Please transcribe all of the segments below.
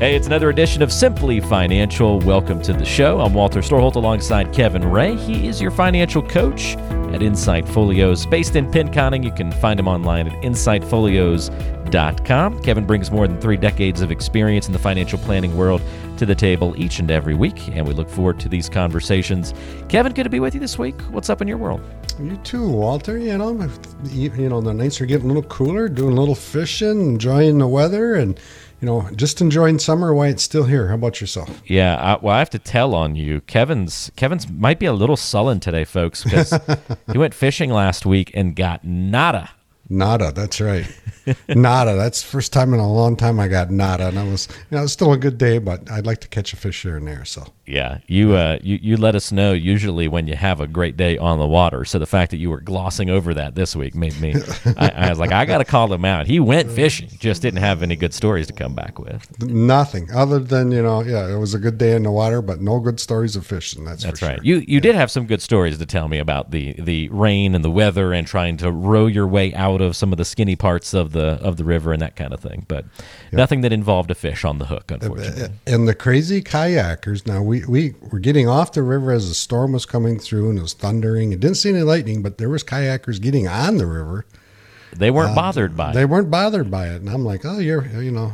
Hey, it's another edition of Simply Financial. Welcome to the show. I'm Walter Storholt alongside Kevin Ray. He is your financial coach at Insight Folios. Based in Pinconning, you can find him online at insightfolios.com. Kevin brings more than three decades of experience in the financial planning world to the table each and every week, and we look forward to these conversations. Kevin, good to be with you this week. What's up in your world? You too, Walter. You know, you know, the nights are getting a little cooler, doing a little fishing, enjoying the weather, and you know, just enjoying summer while it's still here. How about yourself? Yeah, I, well, I have to tell on you, Kevin's Kevin's might be a little sullen today, folks, because he went fishing last week and got nada. Nada, that's right. nada. That's the first time in a long time I got nada, and I was, you know, it was still a good day, but I'd like to catch a fish here and there. So yeah, you uh, you you let us know usually when you have a great day on the water. So the fact that you were glossing over that this week made me. I, I was like, I got to call him out. He went fishing, just didn't have any good stories to come back with. Nothing other than you know, yeah, it was a good day in the water, but no good stories of fishing. That's that's right. Sure. You you yeah. did have some good stories to tell me about the the rain and the weather and trying to row your way out of some of the skinny parts of the of the river and that kind of thing. But yep. nothing that involved a fish on the hook, unfortunately. And the crazy kayakers. Now we we were getting off the river as the storm was coming through and it was thundering. It didn't see any lightning, but there was kayakers getting on the river they weren't uh, bothered by it. They weren't bothered by it, and I'm like, oh, you're, you know,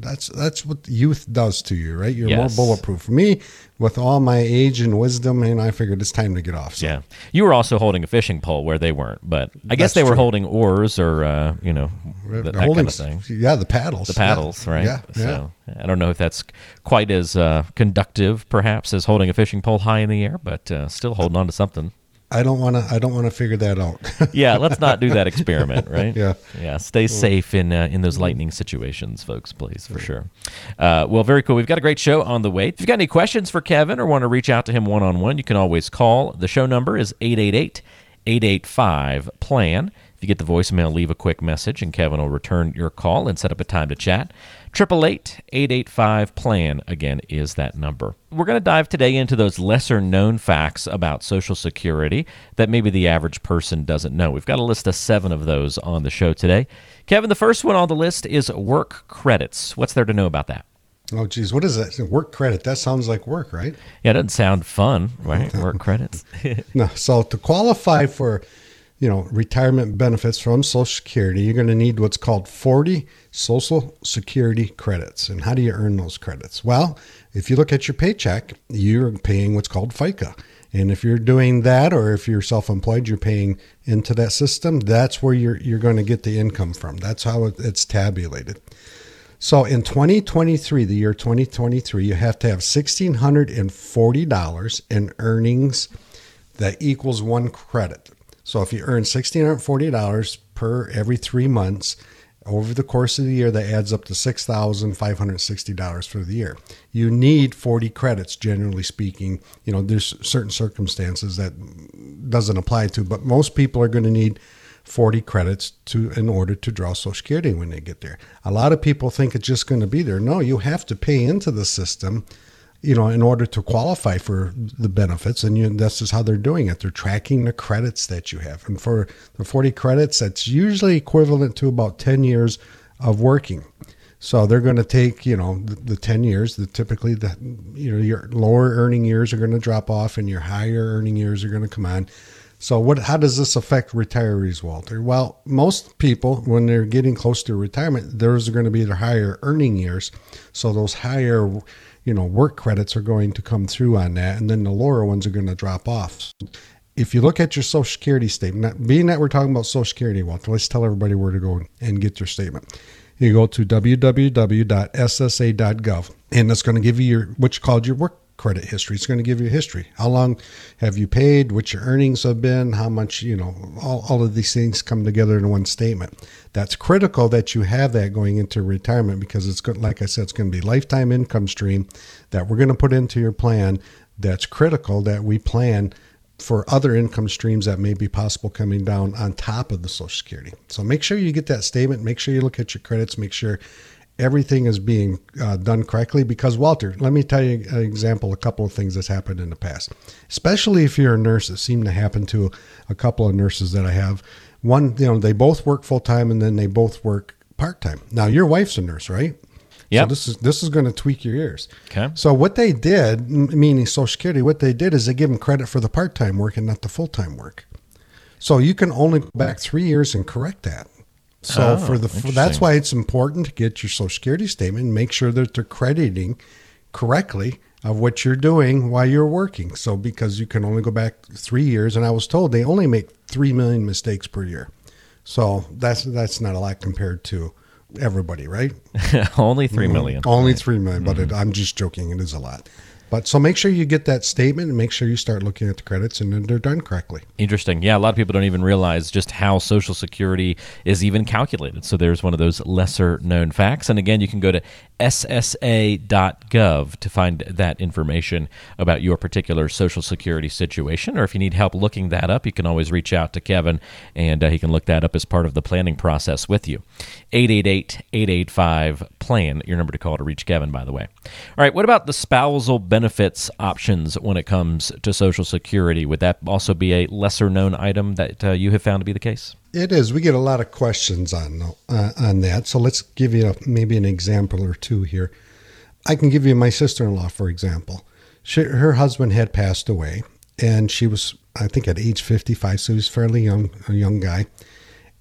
that's that's what youth does to you, right? You're yes. more bulletproof. Me, with all my age and wisdom, and I figured it's time to get off. So. Yeah, you were also holding a fishing pole where they weren't, but I guess they were holding oars or uh, you know that, that holding, kind of thing. Yeah, the paddles. The paddles, yeah. right? Yeah, so yeah. I don't know if that's quite as uh, conductive, perhaps, as holding a fishing pole high in the air, but uh, still holding on to something. I don't want to. I don't want to figure that out. yeah, let's not do that experiment, right? yeah, yeah. Stay safe in uh, in those lightning situations, folks, please, for sure. Uh, well, very cool. We've got a great show on the way. If you've got any questions for Kevin or want to reach out to him one on one, you can always call. The show number is 888 885 plan. If you get the voicemail, leave a quick message, and Kevin will return your call and set up a time to chat. 888 885 PLAN, again is that number. We're going to dive today into those lesser known facts about Social Security that maybe the average person doesn't know. We've got a list of seven of those on the show today. Kevin, the first one on the list is work credits. What's there to know about that? Oh, geez, what is that? Work credit. That sounds like work, right? Yeah, it doesn't sound fun, right? work credits. no. So to qualify for you know, retirement benefits from Social Security, you're going to need what's called 40 Social Security credits. And how do you earn those credits? Well, if you look at your paycheck, you're paying what's called FICA. And if you're doing that, or if you're self-employed, you're paying into that system. That's where you're you're going to get the income from. That's how it's tabulated. So in 2023, the year 2023, you have to have $1,640 in earnings that equals one credit. So if you earn $1,640 per every three months over the course of the year, that adds up to $6,560 for the year. You need 40 credits, generally speaking. You know, there's certain circumstances that doesn't apply to, but most people are going to need 40 credits to in order to draw Social Security when they get there. A lot of people think it's just going to be there. No, you have to pay into the system you know, in order to qualify for the benefits. And you, this is how they're doing it. They're tracking the credits that you have. And for the 40 credits, that's usually equivalent to about 10 years of working. So they're going to take, you know, the, the 10 years, the typically the, you know, your lower earning years are going to drop off and your higher earning years are going to come on. So what, how does this affect retirees, Walter? Well, most people, when they're getting close to retirement, those are going to be their higher earning years. So those higher you know, work credits are going to come through on that, and then the lower ones are going to drop off. If you look at your Social Security statement, being that we're talking about Social Security, Walter, let's tell everybody where to go and get your statement. You go to www.ssa.gov, and that's going to give you your what's called your work credit history. It's going to give you history. How long have you paid? What your earnings have been? How much, you know, all, all of these things come together in one statement. That's critical that you have that going into retirement because it's good, like I said, it's going to be lifetime income stream that we're going to put into your plan. That's critical that we plan for other income streams that may be possible coming down on top of the Social Security. So make sure you get that statement. Make sure you look at your credits. Make sure everything is being uh, done correctly. Because, Walter, let me tell you an example, a couple of things that's happened in the past, especially if you're a nurse. It seemed to happen to a couple of nurses that I have. One, you know, they both work full time and then they both work part time. Now, your wife's a nurse, right? Yeah. So this is this is going to tweak your ears. Okay. So what they did, meaning Social Security, what they did is they give them credit for the part time work and not the full time work. So you can only go back three years and correct that. So Oh, for the for, that's why it's important to get your Social Security statement and make sure that they're crediting correctly of what you're doing while you're working. So because you can only go back three years, and I was told they only make three million mistakes per year. So that's that's not a lot compared to everybody, right? Only three million. Only three million, but Mm-hmm. it, I'm just joking. It is a lot. But so make sure you get that statement and make sure you start looking at the credits and then they're done correctly. Interesting. Yeah, a lot of people don't even realize just how Social Security is even calculated. So there's one of those lesser known facts. And again, you can go to ssa.gov to find that information about your particular Social Security situation. Or if you need help looking that up, you can always reach out to Kevin and uh, he can look that up as part of the planning process with you. 888 885 PLAN, your number to call to reach Kevin, by the way. All right, what about the spousal benefits options when it comes to Social Security? Would that also be a lesser known item that uh, you have found to be the case? It is. We get a lot of questions on uh, on that. So let's give you a, maybe an example or two here. I can give you my sister-in-law, for example. She, her husband had passed away, and she was, I think, at age 55, so he was fairly young, a young guy.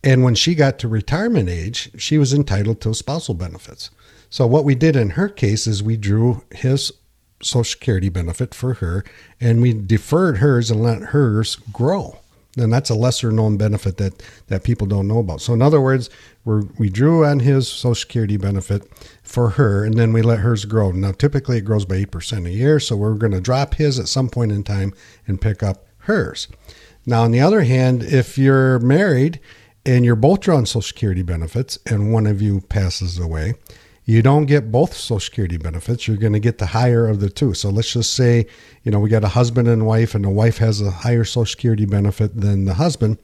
And when she got to retirement age, she was entitled to spousal benefits. So what we did in her case is we drew his Social Security benefit for her, and we deferred hers and let hers grow. And that's a lesser known benefit that, that people don't know about. So in other words, we we drew on his Social Security benefit for her, and then we let hers grow. Now typically it grows by eight percent a year, so we're going to drop his at some point in time and pick up hers. Now on the other hand, if you're married and you're both drawing Social Security benefits, and one of you passes away, you don't get both Social Security benefits. You're going to get the higher of the two. So let's just say, you know, we got a husband and wife, and the wife has a higher Social Security benefit than the husband,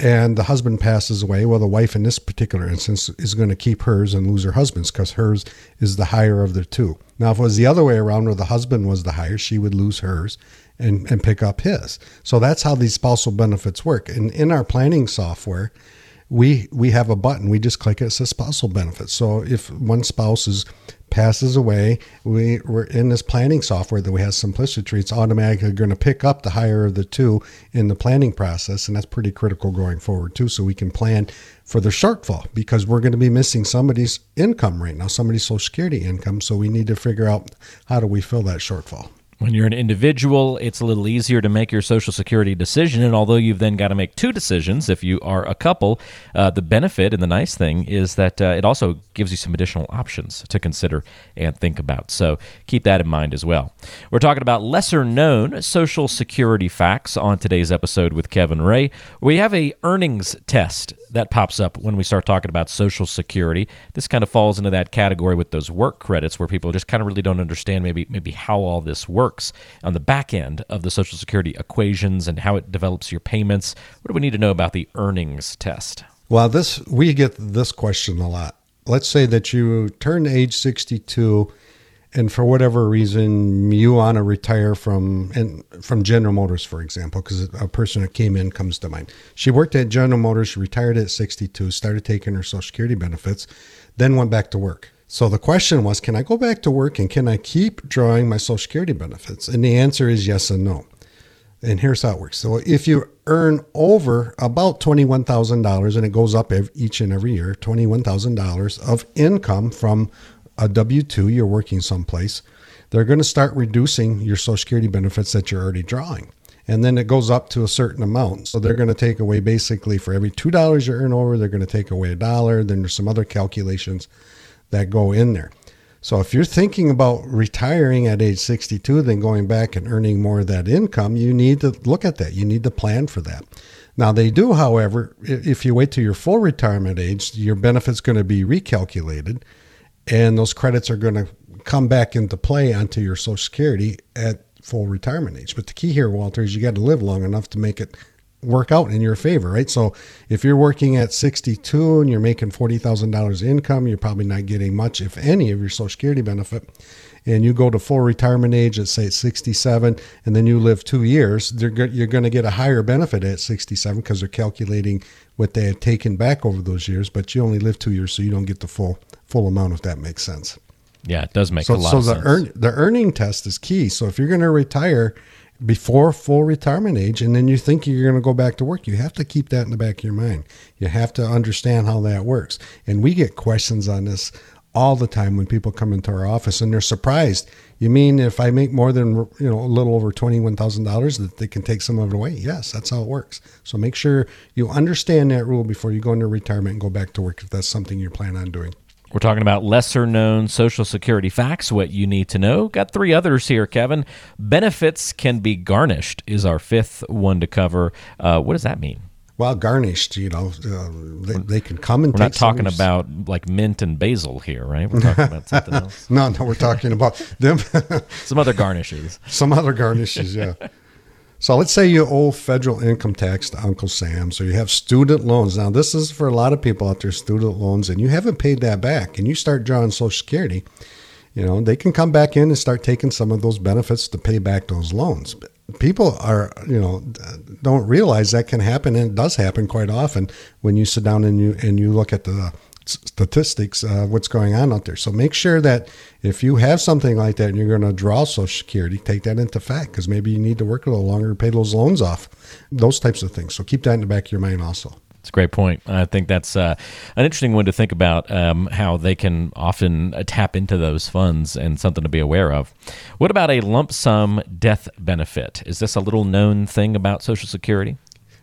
and the husband passes away. Well, the wife in this particular instance is going to keep hers and lose her husband's because hers is the higher of the two. Now, if it was the other way around where the husband was the higher, she would lose hers and, and pick up his. So that's how these spousal benefits work. And in our planning software, we we have a button. We just click it. Says spousal benefits. So if one spouse is passes away, we we're in this planning software that we have simplicity. It's automatically going to pick up the higher of the two in the planning process, and that's pretty critical going forward too. So we can plan for the shortfall because we're going to be missing somebody's income right now, somebody's social security income. So we need to figure out how do we fill that shortfall. When you're an individual, it's a little easier to make your Social Security decision. And although you've then got to make two decisions if you are a couple, uh, the benefit and the nice thing is that uh, it also gives you some additional options to consider and think about. So keep that in mind as well. We're talking about lesser known Social Security facts on today's episode with Kevin Ray. We have a earnings test that pops up when we start talking about Social Security. This kind of falls into that category with those work credits where people just kind of really don't understand maybe maybe how all this works on the back end of the Social Security equations and how it develops your payments. What do we need to know about the earnings test? Well, this we get this question a lot. Let's say that you turn age 62 and for whatever reason you want to retire from and from General Motors for example because a person that came in comes to mind. She worked at General Motors, she retired at 62, started taking her social security benefits, then went back to work. So the question was, can I go back to work and can I keep drawing my social security benefits? And the answer is yes and no. And here's how it works. So if you earn over about $21,000 and it goes up each and every year, $21,000 of income from a W 2, you're working someplace, they're going to start reducing your Social Security benefits that you're already drawing. And then it goes up to a certain amount. So they're going to take away basically for every $2 you earn over, they're going to take away a dollar. Then there's some other calculations that go in there. So if you're thinking about retiring at age 62, then going back and earning more of that income, you need to look at that. You need to plan for that. Now they do, however, if you wait till your full retirement age, your benefit's going to be recalculated, and those credits are going to come back into play onto your Social Security at full retirement age. But the key here, Walter, is you got to live long enough to make it work out in your favor, right? So if you're working at 62 and you're making $40,000 income, you're probably not getting much, if any, of your Social Security benefit. And you go to full retirement age at say 67, and then you live two years, you're going to get a higher benefit at 67 because they're calculating what they have taken back over those years. But you only live two years, so you don't get the full full amount. If that makes sense. Yeah, it does make so, a lot so of the sense. Earn, the earning test is key. So if you're going to retire before full retirement age and then you think you're going to go back to work, you have to keep that in the back of your mind. You have to understand how that works. And we get questions on this all the time when people come into our office and they're surprised. You mean if I make more than you know a little over twenty one thousand dollars that they can take some of it away? Yes, that's how it works. So make sure you understand that rule before you go into retirement and go back to work if that's something you plan on doing. We're talking about lesser known Social Security facts, what you need to know. Got three others here, Kevin. Benefits can be garnished is our fifth one to cover. Uh, what does that mean? Well, garnished, you know, uh, they, they, can come and we're not talking about like mint and basil here, right? We're talking about something else. no, no, we're talking about them. some other garnishes. Some other garnishes, yeah. So let's say you owe federal income tax to Uncle Sam. So you have student loans. Now, this is for a lot of people out there, student loans, and you haven't paid that back, and you start drawing Social Security. You know, they can come back in and start taking some of those benefits to pay back those loans. People are, you know, don't realize that can happen, and it does happen quite often when you sit down and you and you look at the statistics, uh, what's going on out there. So make sure that if you have something like that and you're going to draw Social Security, take that into fact because maybe you need to work a little longer to pay those loans off, those types of things. So keep that in the back of your mind also. It's a great point. I think that's uh, an interesting one to think about um, how they can often tap into those funds and something to be aware of. What about a lump sum death benefit? Is this a little known thing about Social Security?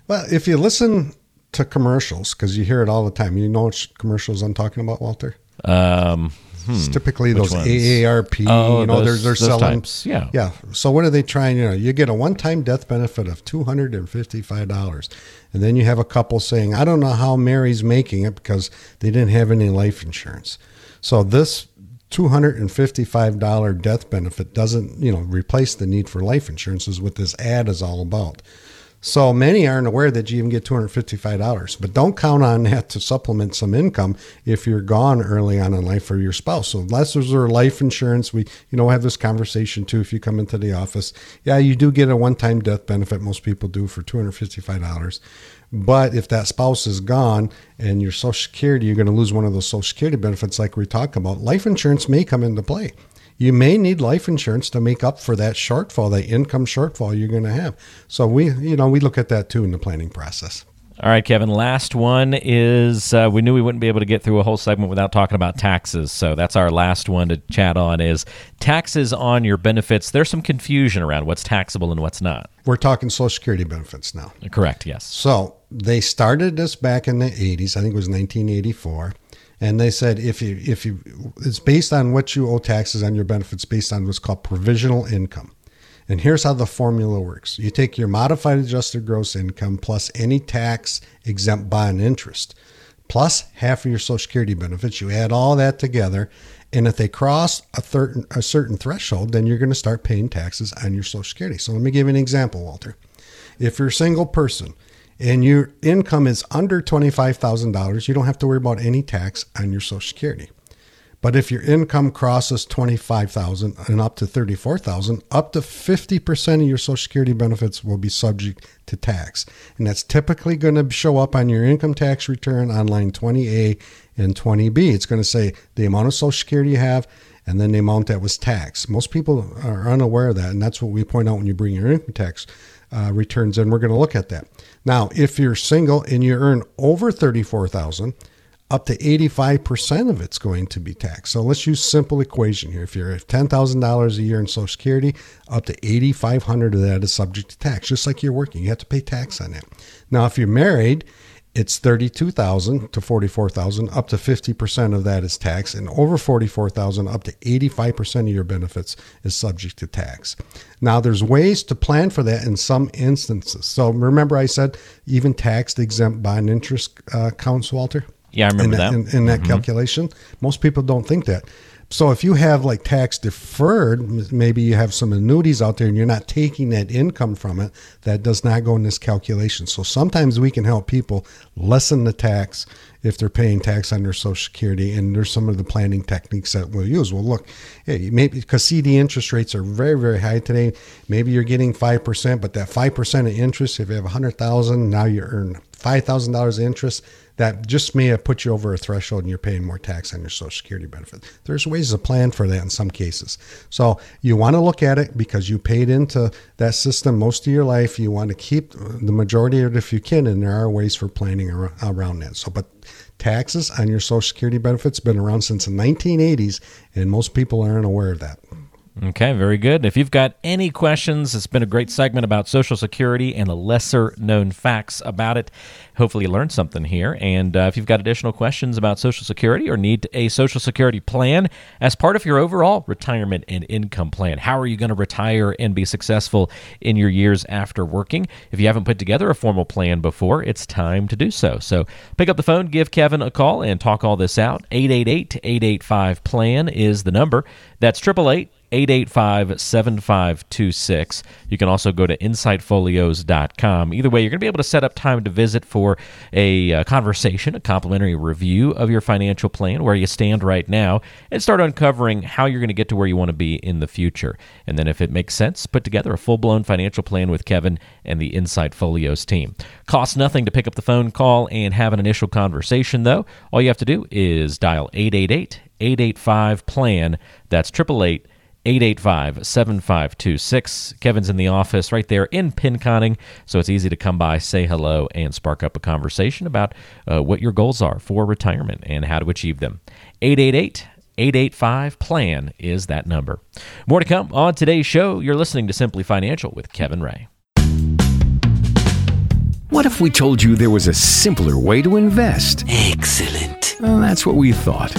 Well, if you listen to commercials because you hear it all the time. You know which commercials I'm talking about, Walter? Um, hmm, it's typically those ones? AARP. Oh, you know, those, they're, they're selling. Types. Yeah, yeah. So what are they trying? You know, you get a one-time death benefit of two hundred and fifty-five dollars, and then you have a couple saying, "I don't know how Mary's making it because they didn't have any life insurance." So this $255 death benefit doesn't, you know, replace the need for life insurance is what this ad is all about. So many aren't aware that you even get $255, but don't count on that to supplement some income if you're gone early on in life for your spouse. So unless there's a life insurance, we, you know, have this conversation too. If you come into the office, yeah, you do get a one-time death benefit. Most people do for $255. But if that spouse is gone and your social security, you're going to lose one of those social security benefits like we talk about. Life insurance may come into play you may need life insurance to make up for that shortfall, that income shortfall you're going to have. So we, you know, we look at that too in the planning process. All right, Kevin. Last one is uh, we knew we wouldn't be able to get through a whole segment without talking about taxes. So that's our last one to chat on is taxes on your benefits. There's some confusion around what's taxable and what's not. We're talking Social Security benefits now. Correct. Yes. So they started this back in the 80s. I think it was 1984 and they said if you if you it's based on what you owe taxes on your benefits based on what's called provisional income. And here's how the formula works. You take your modified adjusted gross income plus any tax exempt bond interest plus half of your social security benefits. You add all that together and if they cross a, certain a certain threshold, then you're going to start paying taxes on your social security. So let me give you an example, Walter. If you're a single person and your income is under $25,000, you don't have to worry about any tax on your Social Security. But if your income crosses 25,000 and up to 34,000, up to 50% of your social security benefits will be subject to tax. And that's typically going to show up on your income tax return on line 20A and 20B. It's going to say the amount of social security you have and then the amount that was taxed. Most people are unaware of that, and that's what we point out when you bring your income tax uh, returns in. We're going to look at that. Now, if you're single and you earn over 34,000, up to 85% of it's going to be taxed. So let's use simple equation here. If you're at $10,000 a year in Social Security, up to 8,500 of that is subject to tax, just like you're working. You have to pay tax on that. Now, if you're married it's 32,000 to 44,000 up to 50% of that is tax and over 44,000 up to 85% of your benefits is subject to tax. Now there's ways to plan for that in some instances. So remember I said even tax exempt bond interest uh, counts Walter? Yeah, I remember in that. In, in that mm-hmm. calculation. Most people don't think that. So if you have like tax deferred, maybe you have some annuities out there and you're not taking that income from it, that does not go in this calculation. So sometimes we can help people lessen the tax if they're paying tax on their Social Security. And there's some of the planning techniques that we'll use. Well, look, hey, maybe because CD interest rates are very, very high today. Maybe you're getting 5%, but that 5% of interest, if you have 100000 now you earn $5,000 interest that just may have put you over a threshold and you're paying more tax on your Social Security benefit. There's ways to plan for that in some cases. So you want to look at it because you paid into that system most of your life. You want to keep the majority of it if you can, and there are ways for planning around that. So, but taxes on your Social Security benefits been around since the 1980s, and most people aren't aware of that. Okay, very good. If you've got any questions, it's been a great segment about Social Security and the lesser known facts about it. Hopefully, learned something here. And uh, if you've got additional questions about Social Security or need a Social Security plan as part of your overall retirement and income plan, how are you going to retire and be successful in your years after working? If you haven't put together a formal plan before, it's time to do so. So pick up the phone, give Kevin a call, and talk all this out. 888 885 PLAN is the number. That's 888 885 7526. You can also go to insightfolios.com. Either way, you're going to be able to set up time to visit for a uh, conversation, a complimentary review of your financial plan, where you stand right now, and start uncovering how you're going to get to where you want to be in the future. And then, if it makes sense, put together a full blown financial plan with Kevin and the Insight Folios team. Costs nothing to pick up the phone call and have an initial conversation, though. All you have to do is dial 888 885 PLAN. That's 888 885 7526. Kevin's in the office right there in Pinconning, so it's easy to come by, say hello, and spark up a conversation about uh, what your goals are for retirement and how to achieve them. 888 885 PLAN is that number. More to come on today's show. You're listening to Simply Financial with Kevin Ray. What if we told you there was a simpler way to invest? Excellent. Well, that's what we thought.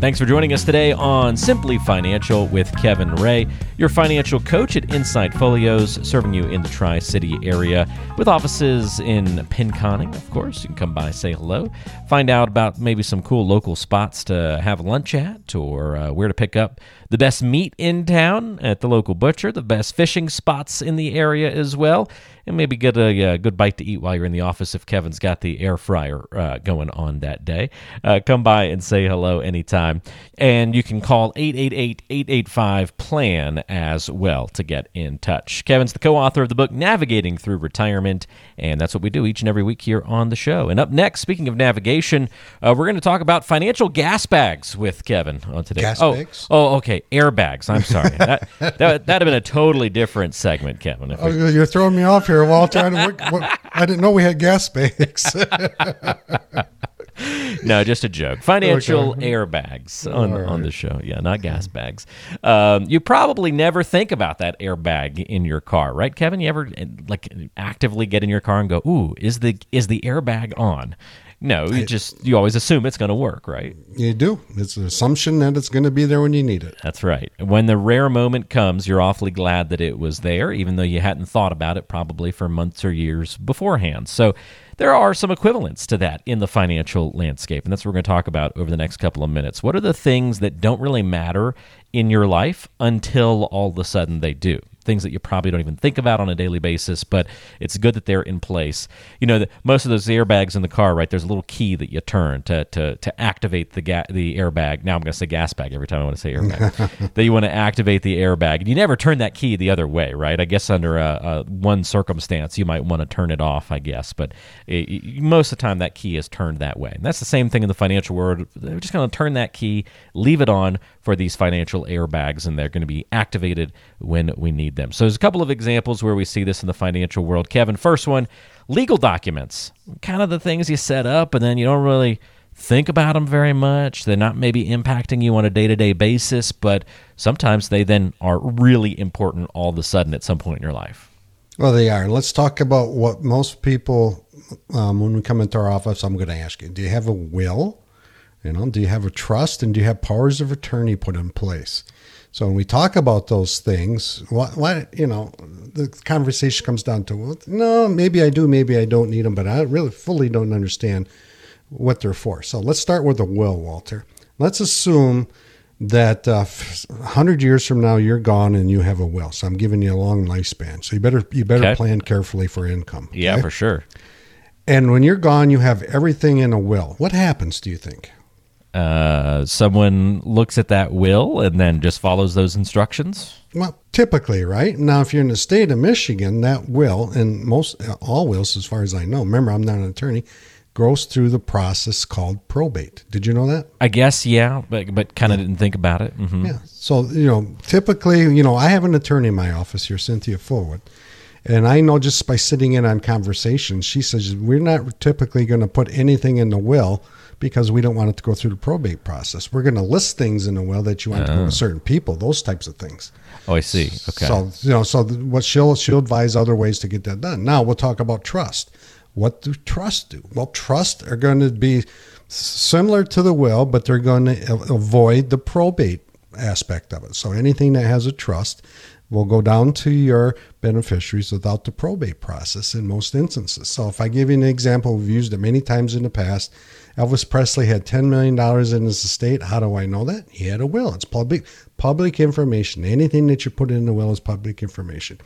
Thanks for joining us today on Simply Financial with Kevin Ray, your financial coach at Insight Folios, serving you in the Tri City area with offices in Pinconning, of course. You can come by, say hello, find out about maybe some cool local spots to have lunch at or uh, where to pick up the best meat in town at the local butcher, the best fishing spots in the area as well, and maybe get a, a good bite to eat while you're in the office if Kevin's got the air fryer uh, going on that day. Uh, come by and say hello anytime. And you can call 888 885 PLAN as well to get in touch. Kevin's the co author of the book Navigating Through Retirement, and that's what we do each and every week here on the show. And up next, speaking of navigation, uh, we're going to talk about financial gas bags with Kevin on today. Gas oh, bags? Oh, okay. Airbags. I'm sorry. that, that, that'd have been a totally different segment, Kevin. Oh, you're throwing me off here here, Walter. What, what, I didn't know we had gas bags. no, just a joke. Financial okay. airbags on, right. on the show. Yeah, not gas bags. Um, you probably never think about that airbag in your car, right, Kevin? You ever like actively get in your car and go, "Ooh, is the is the airbag on?" No, you I, just you always assume it's going to work, right? You do. It's an assumption that it's going to be there when you need it. That's right. When the rare moment comes, you're awfully glad that it was there, even though you hadn't thought about it probably for months or years beforehand. So there are some equivalents to that in the financial landscape, and that's what we're going to talk about over the next couple of minutes. What are the things that don't really matter in your life until all of a sudden they do? Things that you probably don't even think about on a daily basis, but it's good that they're in place. You know, the, most of those airbags in the car, right? There's a little key that you turn to to, to activate the ga- the airbag. Now I'm going to say gas bag every time I want to say airbag. that you want to activate the airbag, and you never turn that key the other way, right? I guess under a, a one circumstance you might want to turn it off, I guess, but it, it, most of the time that key is turned that way. And that's the same thing in the financial world. They're just going to turn that key, leave it on for these financial airbags, and they're going to be activated when we need them. So there's a couple of examples where we see this in the financial world. Kevin, first one, legal documents. Kind of the things you set up, and then you don't really think about them very much. They're not maybe impacting you on a day to day basis, but sometimes they then are really important all of a sudden at some point in your life. Well, they are. Let's talk about what most people, um, when we come into our office, I'm going to ask you: Do you have a will? You know, do you have a trust, and do you have powers of attorney put in place? So when we talk about those things, what, what you know, the conversation comes down to, well, no, maybe I do, maybe I don't need them, but I really fully don't understand what they're for. So let's start with a will, Walter. Let's assume that uh, 100 years from now you're gone and you have a will. So I'm giving you a long lifespan. So you better you better Okay. plan carefully for income. Yeah, okay? for sure. And when you're gone, you have everything in a will. What happens? Do you think? Uh, someone looks at that will and then just follows those instructions. Well, typically, right now, if you're in the state of Michigan, that will and most all wills, as far as I know. Remember, I'm not an attorney. Goes through the process called probate. Did you know that? I guess, yeah, but but kind of didn't think about it. hmm Yeah. So, you know, typically, you know, I have an attorney in my office here, Cynthia Fullwood. And I know just by sitting in on conversations, she says, we're not typically going to put anything in the will because we don't want it to go through the probate process. We're going to list things in the will that you want to go to oh. certain people, those types of things. Oh, I see. Okay. So, you know, so what she'll, she'll advise other ways to get that done. Now we'll talk about trust. What do trusts do? Well, trusts are going to be similar to the will, but they're going to avoid the probate aspect of it. So anything that has a trust will go down to your beneficiaries without the probate process in most instances. So if I give you an example, we've used it many times in the past. Elvis Presley had $10 million in his estate. How do I know that? He had a will. It's public public information. Anything that you put in the will is public information.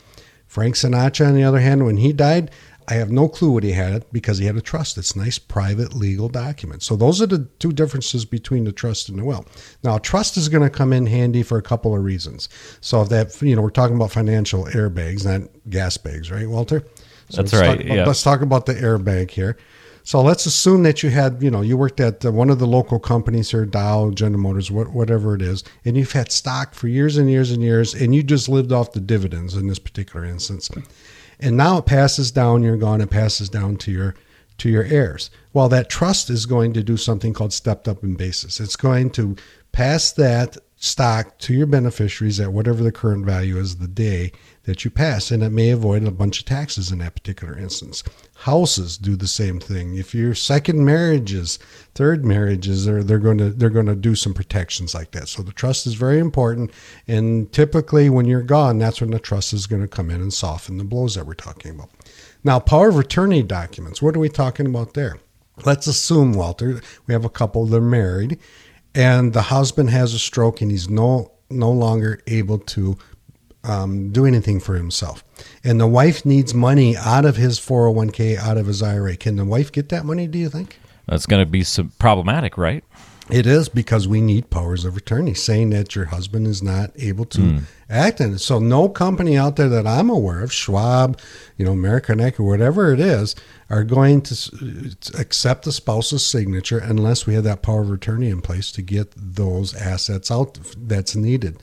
Frank Sinatra, on the other hand, when he died, I have no clue what he had because he had a trust. It's nice, private, legal document. So those are the two differences between the trust and the will. Now, trust is going to come in handy for a couple of reasons. So if that, you know, we're talking about financial airbags, not gas bags, right, Walter? So That's let's right, Talk about, yeah. Let's talk about the airbag here. So let's assume that you had, you know, you worked at uh, one of the local companies here, Dow, General Motors, whatever it is, and you've had stock for years and years and years, and you just lived off the dividends in this particular instance. And now it passes down, you're gone, it passes down to your to your heirs. Well, that trust is going to do something called stepped up in basis. It's going to pass that stock to your beneficiaries at whatever the current value is the day that you pass, and it may avoid a bunch of taxes in that particular instance. Houses do the same thing. If your second marriages, third marriages, they're, they're going to they're going to do some protections like that. So the trust is very important, and typically when you're gone, that's when the trust is going to come in and soften the blows that we're talking about. Now, power of attorney documents. What are we talking about there? Let's assume, Walter, we have a couple, they're married, and the husband has a stroke and he's no no longer able to um, do anything for himself. And the wife needs money out of his 401k, out of his IRA. Can the wife get that money, do you think? That's going to be some problematic, right? It is because we need powers of attorney saying that your husband is not able to act in it. So no company out there that I'm aware of, Schwab, you know, American Equity, whatever it is, are going to accept the spouse's signature unless we have that power of attorney in place to get those assets out that's needed.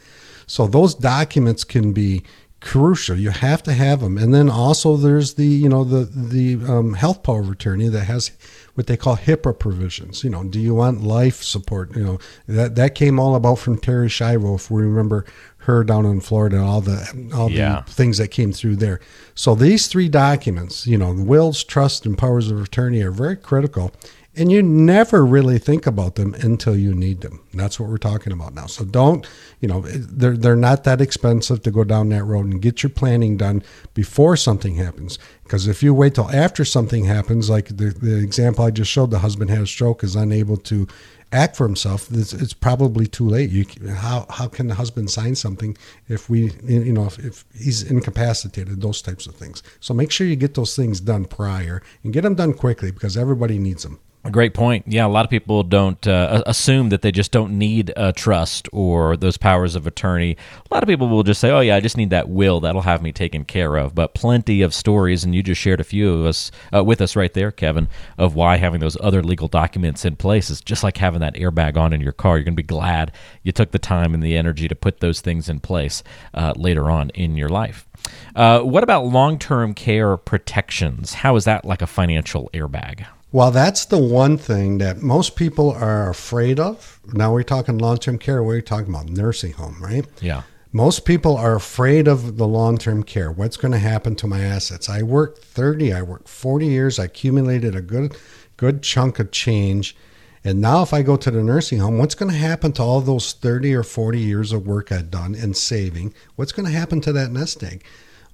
So those documents can be crucial. You have to have them, and then also there's the you know the the um, health power of attorney that has what they call HIPAA provisions. You know, do you want life support? You know that that came all about from Terri Schiavo, if we remember her down in Florida, and all the all Yeah. the things that came through there. So these three documents, you know, the wills, trust, and powers of attorney are very critical. And you never really think about them until you need them. And that's what we're talking about now. So don't, you know, they're they're not that expensive to go down that road and get your planning done before something happens. Because if you wait till after something happens, like the, the example I just showed, the husband had a stroke, is unable to act for himself. It's, it's probably too late. You how how can the husband sign something if we you know if, if he's incapacitated? Those types of things. So make sure you get those things done prior and get them done quickly because everybody needs them. Great point. Yeah, a lot of people don't uh, assume that they just don't need a trust or those powers of attorney. A lot of people will just say, "Oh yeah, I just need that will. That'll have me taken care of." But plenty of stories, and you just shared a few of us uh, with us right there, Kevin, of why having those other legal documents in place is just like having that airbag on in your car. You're going to be glad you took the time and the energy to put those things in place uh, later on in your life. Uh, what about long-term care protections? How is that like a financial airbag? Well, that's the one thing that most people are afraid of. Now we're talking long term care, we're talking about nursing home, right? Yeah. Most people are afraid of the long term care. What's going to happen to my assets? I worked 30, I worked 40 years, I accumulated a good good chunk of change. And now, if I go to the nursing home, what's going to happen to all those 30 or 40 years of work I've done and saving? What's going to happen to that nest egg?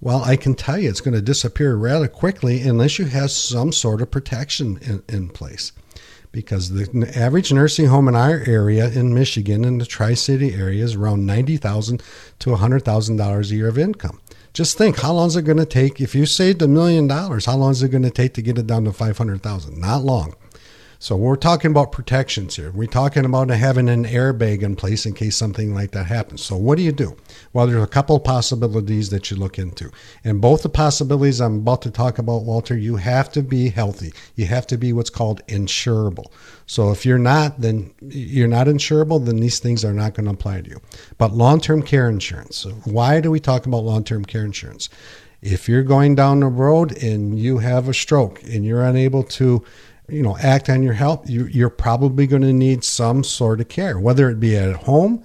Well, I can tell you it's going to disappear rather quickly unless you have some sort of protection in, in place because the average nursing home in our area in Michigan, in the Tri City area, is around 90,000 to hundred thousand dollars a year of income. Just think, how long is it going to take? If you saved a million dollars, how long is it going to take to get it down to five hundred thousand? Not long. So we're talking about protections here. We're talking about having an airbag in place in case something like that happens. So what do you do? Well, there's a couple possibilities that you look into. And both the possibilities I'm about to talk about, Walter, you have to be healthy. You have to be what's called insurable. So if you're not, then you're not insurable, then these things are not going to apply to you. But long-term care insurance. So why do we talk about long-term care insurance? If you're going down the road and you have a stroke and you're unable to you know act on your health you, you're probably going to need some sort of care whether it be at home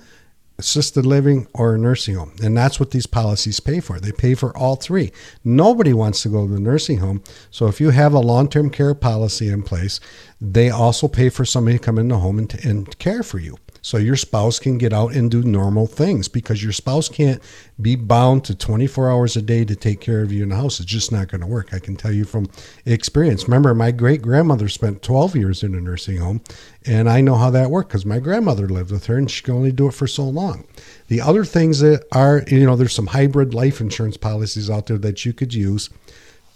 assisted living or a nursing home. And that's what these policies pay for. They pay for all three. Nobody wants to go to the nursing home. So if you have a long-term care policy in place they also pay for somebody to come in the home and, and care for you so your spouse can get out and do normal things because your spouse can't be bound to 24 hours a day to take care of you in the house. It's just not going to work. I can tell you from experience. Remember, my great grandmother spent 12 years in a nursing home, and I know how that worked because my grandmother lived with her and she could only do it for so long. The other things that are, you know, there's some hybrid life insurance policies out there that you could use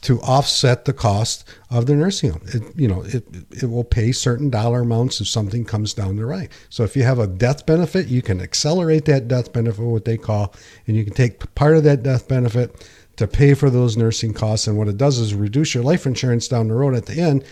to offset the cost of the nursing home. It, you know, it, it will pay certain dollar amounts if something comes down the right. So if you have a death benefit, you can accelerate that death benefit, what they call, and you can take part of that death benefit to pay for those nursing costs. And what it does is reduce your life insurance down the road at the end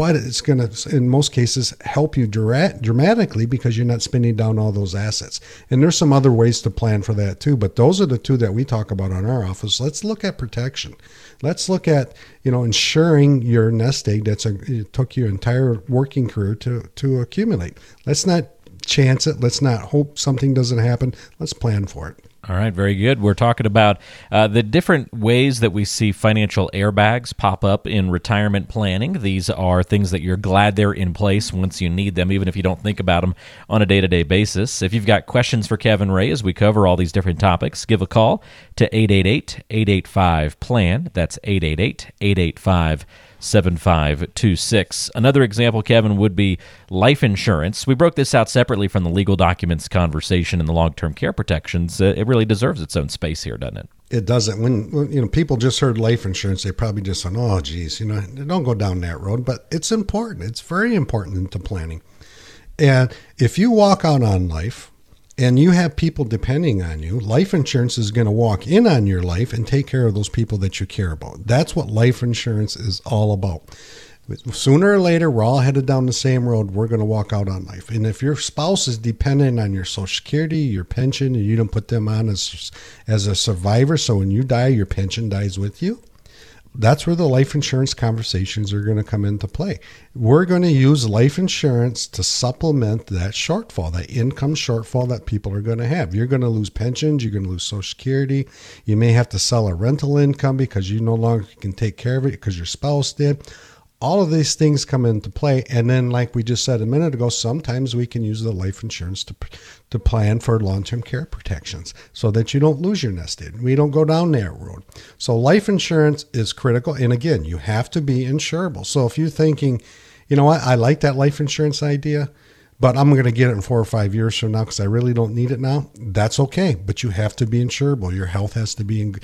but it's going to, in most cases, help you dramatically because you're not spending down all those assets. And there's some other ways to plan for that too, but those are the two that we talk about on our office. Let's look at protection. Let's look at, you know, ensuring your nest egg that's a, it took your entire working career to, to accumulate. Let's not chance it. Let's not hope something doesn't happen. Let's plan for it. All right, very good. We're talking about uh, the different ways that we see financial airbags pop up in retirement planning. These are things that you're glad they're in place once you need them, even if you don't think about them on a day to day basis. If you've got questions for Kevin Ray as we cover all these different topics, give a call to 888 885 PLAN. That's 888 885 7526. Another example, Kevin, would be life insurance. We broke this out separately from the legal documents conversation and the long term care protections. Uh, it really deserves its own space here, doesn't it? It doesn't. When, when, you know people just heard life insurance, they probably just thought, "Oh, geez, you know, don't go down that road." But it's important. It's very important into planning. And if you walk out on life, and you have people depending on you, life insurance is going to walk in on your life and take care of those people that you care about. That's what life insurance is all about. Sooner or later, we're all headed down the same road. We're going to walk out on life. And if your spouse is dependent on your Social Security, your pension, and you don't put them on as, as a survivor, so when you die, your pension dies with you, that's where the life insurance conversations are going to come into play. We're going to use life insurance to supplement that shortfall, that income shortfall that people are going to have. You're going to lose pensions, you're going to lose Social Security. You may have to sell a rental income because you no longer can take care of it because your spouse did all of these things come into play. And then like we just said a minute ago sometimes we can use the life insurance to to plan for long-term care protections so that you don't lose your nest egg. We don't go down that road. So life insurance is critical. And again you have to be insurable. So if you're thinking you know what i like that life insurance idea but I'm going to get it in four or five years from now because I really don't need it now. That's okay, but you have to be insurable. Your health has to be in,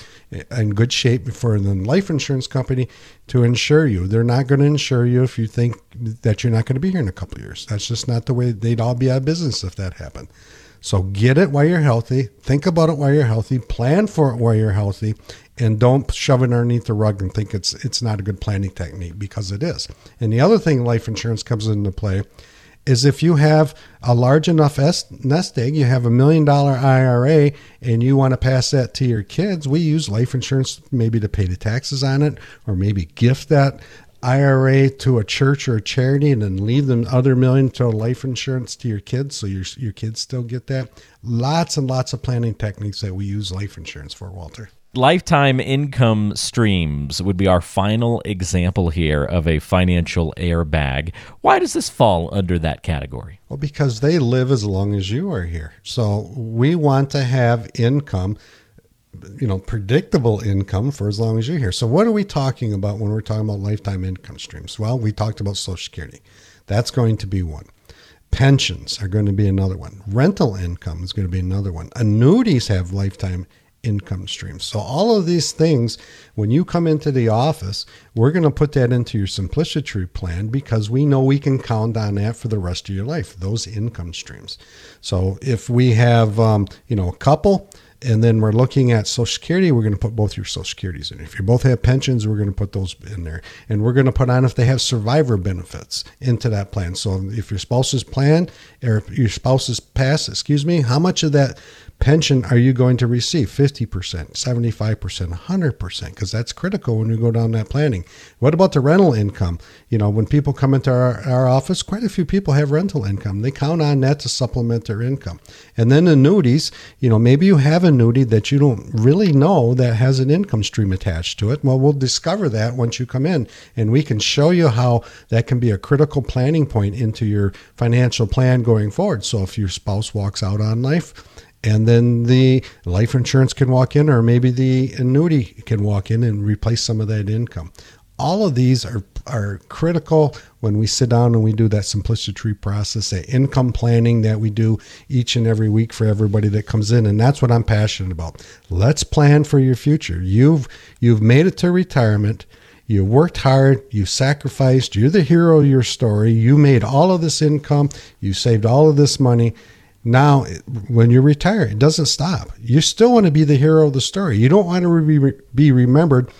in good shape for the life insurance company to insure you. They're not going to insure you if you think that you're not going to be here in a couple years. That's just not the way they'd all be out of business if that happened. So get it while you're healthy. Think about it while you're healthy. Plan for it while you're healthy, and don't shove it underneath the rug and think it's it's not a good planning technique because it is. And the other thing life insurance comes into play is if you have a large enough nest egg, you have a million dollar IRA, and you want to pass that to your kids, we use life insurance maybe to pay the taxes on it or maybe gift that IRA to a church or a charity and then leave the other million to life insurance to your kids so your, your kids still get that. Lots and lots of planning techniques that we use life insurance for, Walter. Lifetime income streams would be our final example here of a financial airbag. Why does this fall under that category? Well, because they live as long as you are here. So we want to have income you know predictable income for as long as you're here. So what are we talking about when we're talking about lifetime income streams? Well, we talked about Social Security. That's going to be one. Pensions are going to be another one. Rental income is going to be another one. Annuities have lifetime income streams. So all of these things, when you come into the office, we're going to put that into your simplicity plan because we know we can count on that for the rest of your life. Those income streams. So if we have, um, you know, a couple and then we're looking at Social Security. We're going to put both your Social Securities in. If you both have pensions, we're going to put those in there, and we're going to put on if they have survivor benefits into that plan. So if your spouse's plan or your spouse's pass, excuse me, how much of that pension are you going to receive 50%, 75%, 100%? Because that's critical when you go down that planning. What about the rental income? You know, when people come into our, our office, quite a few people have rental income. They count on that to supplement their income. And then annuities, you know, maybe you have an annuity that you don't really know that has an income stream attached to it. Well, we'll discover that once you come in, and we can show you how that can be a critical planning point into your financial plan going forward. So if your spouse walks out on life, and then the life insurance can walk in, or maybe the annuity can walk in and replace some of that income. All of these are are critical when we sit down and we do that simplicity process, that income planning that we do each and every week for everybody that comes in, and that's what I'm passionate about. Let's plan for your future. You've you've made it to retirement. You worked hard, you sacrificed, you're the hero of your story. You made all of this income, you saved all of this money now, when you retire, it doesn't stop. You still want to be the hero of the story. You don't want to be remembered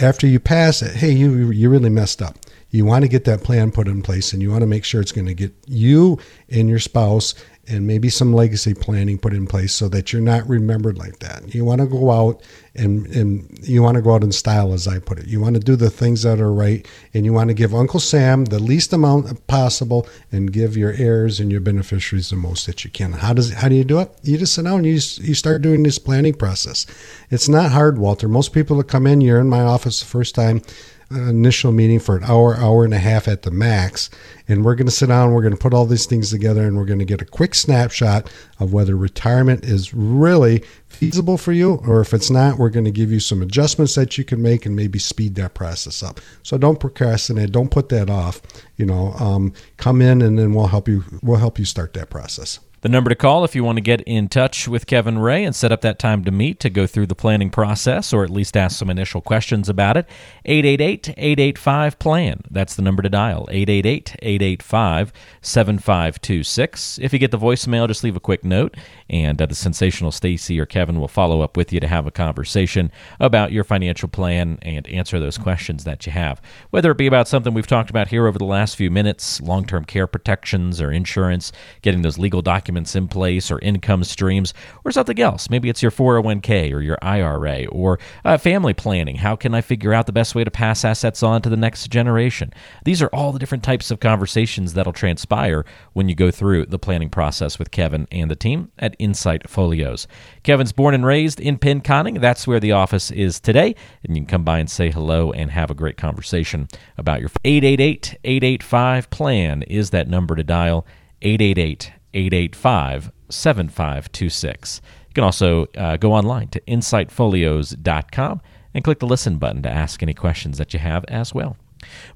after you pass it. Hey, you you really messed up. You want to get that plan put in place, and you want to make sure it's going to get you and your spouse and maybe some legacy planning put in place so that you're not remembered like that. You want to go out and, and you want to go out in style, as I put it. You want to do the things that are right, and you want to give Uncle Sam the least amount possible and give your heirs and your beneficiaries the most that you can. How does how do you do it? You just sit down and you, you start doing this planning process. It's not hard, Walter. Most people that come in, you're in my office the first time initial meeting for an hour, hour and a half at the max. And we're going to sit down, we're going to put all these things together, and we're going to get a quick snapshot of whether retirement is really feasible for you, or if it's not, we're going to give you some adjustments that you can make and maybe speed that process up. So don't procrastinate, don't put that off. You know, um, come in and then we'll help you. We'll help you start that process. The number to call if you want to get in touch with Kevin Ray and set up that time to meet to go through the planning process or at least ask some initial questions about it 888 885 PLAN. That's the number to dial 888 885 7526. If you get the voicemail, just leave a quick note and uh, the sensational Stacy or Kevin will follow up with you to have a conversation about your financial plan and answer those questions that you have. Whether it be about something we've talked about here over the last few minutes long term care protections or insurance, getting those legal documents in place or income streams or something else. Maybe it's your 401k or your IRA or uh, family planning. How can I figure out the best way to pass assets on to the next generation? These are all the different types of conversations that'll transpire when you go through the planning process with Kevin and the team at Insight Folios. Kevin's born and raised in Pinconning. That's where the office is today. And you can come by and say hello and have a great conversation about your 888 885 plan is that number to dial. 888 885 7526. You can also uh, go online to insightfolios.com and click the listen button to ask any questions that you have as well.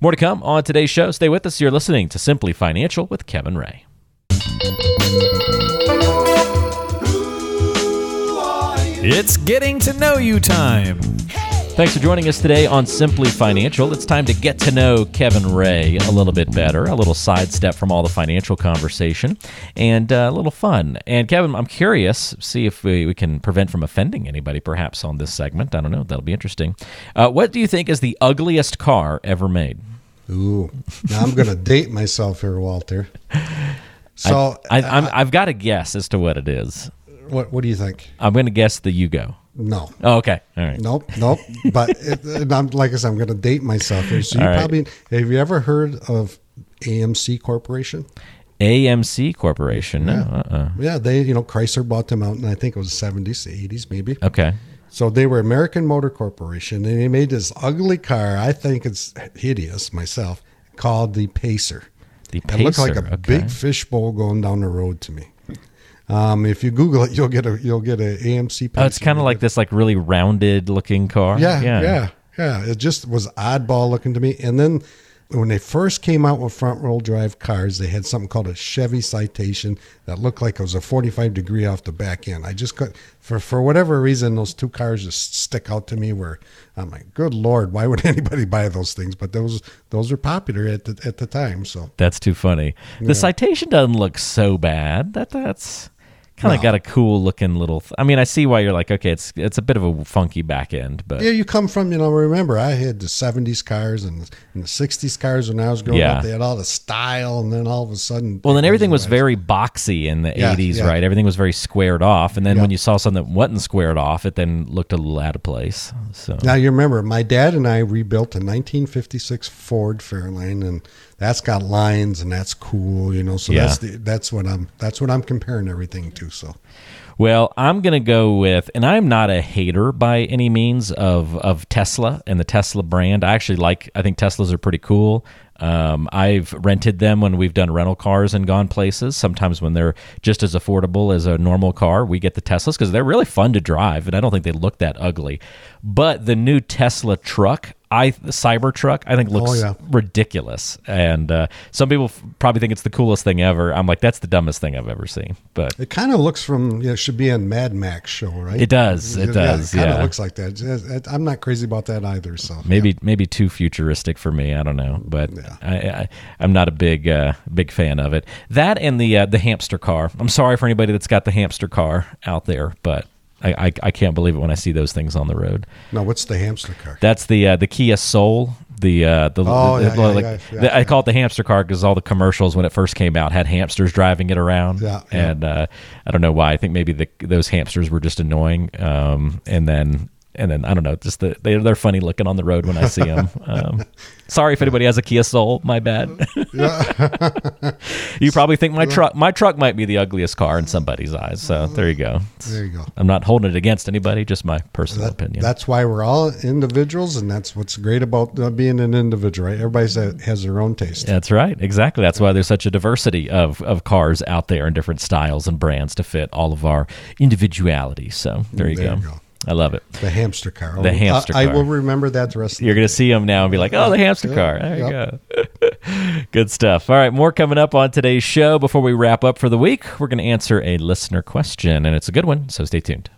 More to come on today's show. Stay with us. You're listening to Simply Financial with Kevin Ray. It's getting to know you time. Thanks for joining us today on Simply Financial. It's time to get to know Kevin Ray a little bit better, a little sidestep from all the financial conversation, and uh, a little fun. And Kevin, I'm curious, see if we, we can prevent from offending anybody perhaps on this segment. I don't know. That'll be interesting. Uh, what do you think is the ugliest car ever made? Ooh, now I'm going to date myself here, Walter. So I, I, have got a guess as to what it is. What What do you think? I'm going to guess the Yugo. No. Oh, okay. All right. Nope, nope. But it, and I'm, like I said, I'm going to date myself here. So you All right. probably have you ever heard of AMC Corporation? AMC Corporation. No. Uh-uh. Yeah, they you know Chrysler bought them out, and I think it was 70s, 80s, maybe. Okay. So they were American Motor Corporation, and they made this ugly car. I think it's hideous myself, called the Pacer. The It looks like a okay. big fishbowl going down the road to me. Um, if you Google it, you'll get a you'll get a AMC. Oh, it's kind of like this, like really rounded looking car. Yeah, yeah, yeah, It just was oddball looking to me. And then when they first came out with front wheel drive cars, they had something called a Chevy Citation that looked like it was a 45 degree off the back end. I just could, for for whatever reason, those two cars just stick out to me. Where I'm like, good lord, why would anybody buy those things? But those those were popular at the at the time. So That's too funny. The citation doesn't look so bad. That that's kind of No. got a cool looking little. Th- I mean, I see why you're like, okay, it's it's a bit of a funky back end, but yeah, you come from you know. Remember, I had the 70s cars and, and the 60s cars when I was growing Yeah. up. They had all the style, and then all of a sudden, Well, then everything was very boxy in the Yeah, 80s, yeah. right? Everything was very squared off. And then when you saw something that wasn't squared off, it then looked a little out of place. So, Now you remember, my dad and I rebuilt a 1956 Ford Fairlane, and that's got lines, and that's cool, you know. So Yeah. that's the, that's what I'm that's what I'm comparing everything to. So well, I'm going to go with, and I'm not a hater by any means of, of Tesla and the Tesla brand. I actually like, I think Teslas are pretty cool. Um, I've rented them when we've done rental cars and gone places. Sometimes when they're just as affordable as a normal car, we get the Teslas because they're really fun to drive, and I don't think they look that ugly. But the new Tesla truck, I the Cybertruck, I think looks Oh, yeah. ridiculous, and uh, some people f- probably think it's the coolest thing ever. I'm like, that's the dumbest thing I've ever seen, but it kind of looks from you know, it should be a Mad Max show, right? It does, it does, it kind of yeah. looks like that. It- it- I'm not crazy about that either. So maybe maybe too futuristic for me. I don't know, but Yeah. I, I I'm not a big uh, big fan of it. That and the uh, the hamster car. I'm sorry for anybody that's got the hamster car out there, but I, I I can't believe it when I see those things on the road. no, what's the hamster car? That's the uh, the Kia Soul. The uh, the, Oh, the- yeah, the- yeah, like- yeah, the- I call it the hamster car because all the commercials when it first came out had hamsters driving it around. Yeah, yeah. and uh, I don't know why. I think maybe the, those hamsters were just annoying. Um, and then and then I don't know. Just the, they they're funny looking on the road when I see them. Um, sorry if anybody has a Kia Soul. My bad. you probably think my truck my truck might be the ugliest car in somebody's eyes. So there you go. There you go. I'm not holding it against anybody. Just my personal That- opinion. That's why we're all individuals, and that's what's great about uh, being an individual, right? Everybody has their own taste. That's right. Exactly. That's why there's such a diversity of, of cars out there and different styles and brands to fit all of our individuality. So there you, There go. you go. I love it. The hamster car. The oh, uh, hamster I, car. I will remember that the rest of You're going to see them now and be like, oh, the hamster car. There you go. Good stuff. All right. More coming up on today's show. Before we wrap up for the week, we're going to answer a listener question, and it's a good one. So stay tuned.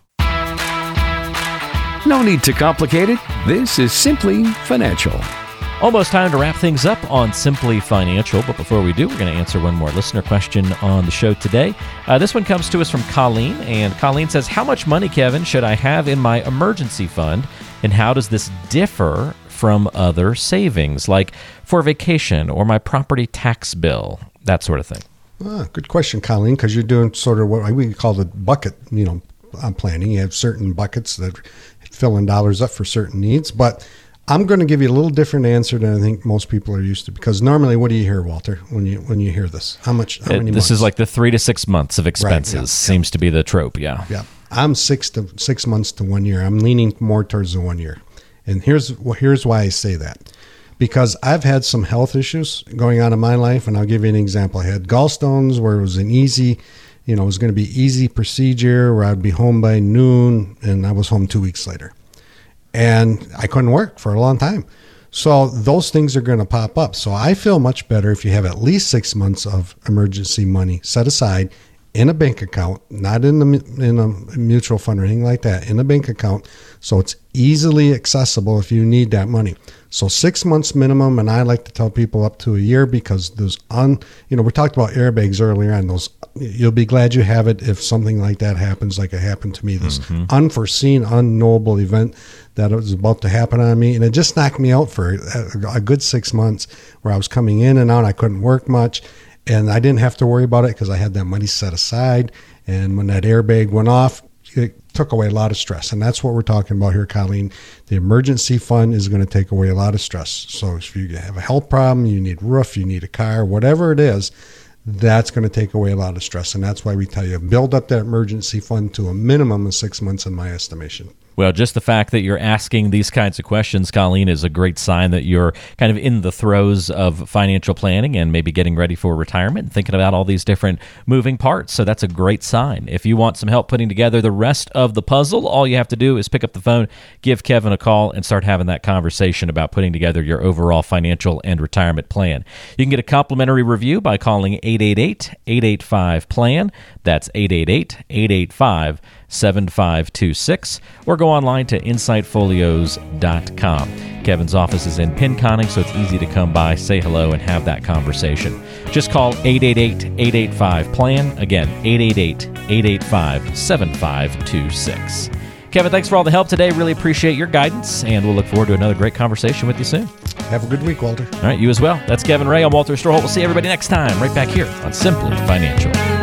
No need to complicate it. This is Simply Financial. Almost time to wrap things up on Simply Financial, but before we do, we're going to answer one more listener question on the show today. Uh, this one comes to us from Colleen, and Colleen says, How much money, Kevin, should I have in my emergency fund, and how does this differ from other savings, like for vacation or my property tax bill, that sort of thing? Ah, good question, Colleen, because you're doing sort of what we call the bucket, you know, planning. You have certain buckets that fill in dollars up for certain needs, but I'm going to give you a little different answer than I think most people are used to. Because normally, what do you hear, Walter, when you when you hear this? How much? How many? this is like the three to six months of expenses, yeah, yeah. seems to be the trope, yeah. Yeah, I'm six to six months to one year. I'm leaning more towards the one year, and here's well, here's why I say that, because I've had some health issues going on in my life, and I'll give you an example. I had gallstones where it was an easy, you know, it was going to be easy procedure where I'd be home by noon, and I was home two weeks later, and I couldn't work for a long time. So those things are going to pop up. So I feel much better if you have at least six months of emergency money set aside in a bank account, not in the in a mutual fund or anything like that, in a bank account, so it's easily accessible if you need that money. So six months minimum, and I like to tell people up to a year because those un, you know, we talked about airbags earlier, and those you'll be glad you have it if something like that happens, like it happened to me, this mm-hmm. unforeseen, unknowable event that was about to happen on me, and it just knocked me out for a, good six months where I was coming in and out, I couldn't work much and I didn't have to worry about it because I had that money set aside. And when that airbag went off, it took away a lot of stress. And that's what we're talking about here, Colleen. The emergency fund is going to take away a lot of stress. So if you have a health problem, you need roof, you need a car, whatever it is, that's going to take away a lot of stress. And that's why we tell you build up that emergency fund to a minimum of six months, in my estimation. Well, just the fact that you're asking these kinds of questions, Colleen, is a great sign that you're kind of in the throes of financial planning and maybe getting ready for retirement and thinking about all these different moving parts. So that's a great sign. If you want some help putting together the rest of the puzzle, all you have to do is pick up the phone, give Kevin a call, and start having that conversation about putting together your overall financial and retirement plan. You can get a complimentary review by calling 888 885 PLAN. That's 888 885 7526 or go online to insightfolios.com. Kevin's office is in Pinconning, so it's easy to come by, say hello, and have that conversation. Just call 888 885 PLAN. Again, 888 885 7526. Kevin, thanks for all the help today. Really appreciate your guidance, and we'll look forward to another great conversation with you soon. Have a good week, Walter. All right, you as well. That's Kevin Ray. I'm Walter Storholt. We'll see everybody next time, right back here on Simply Financial.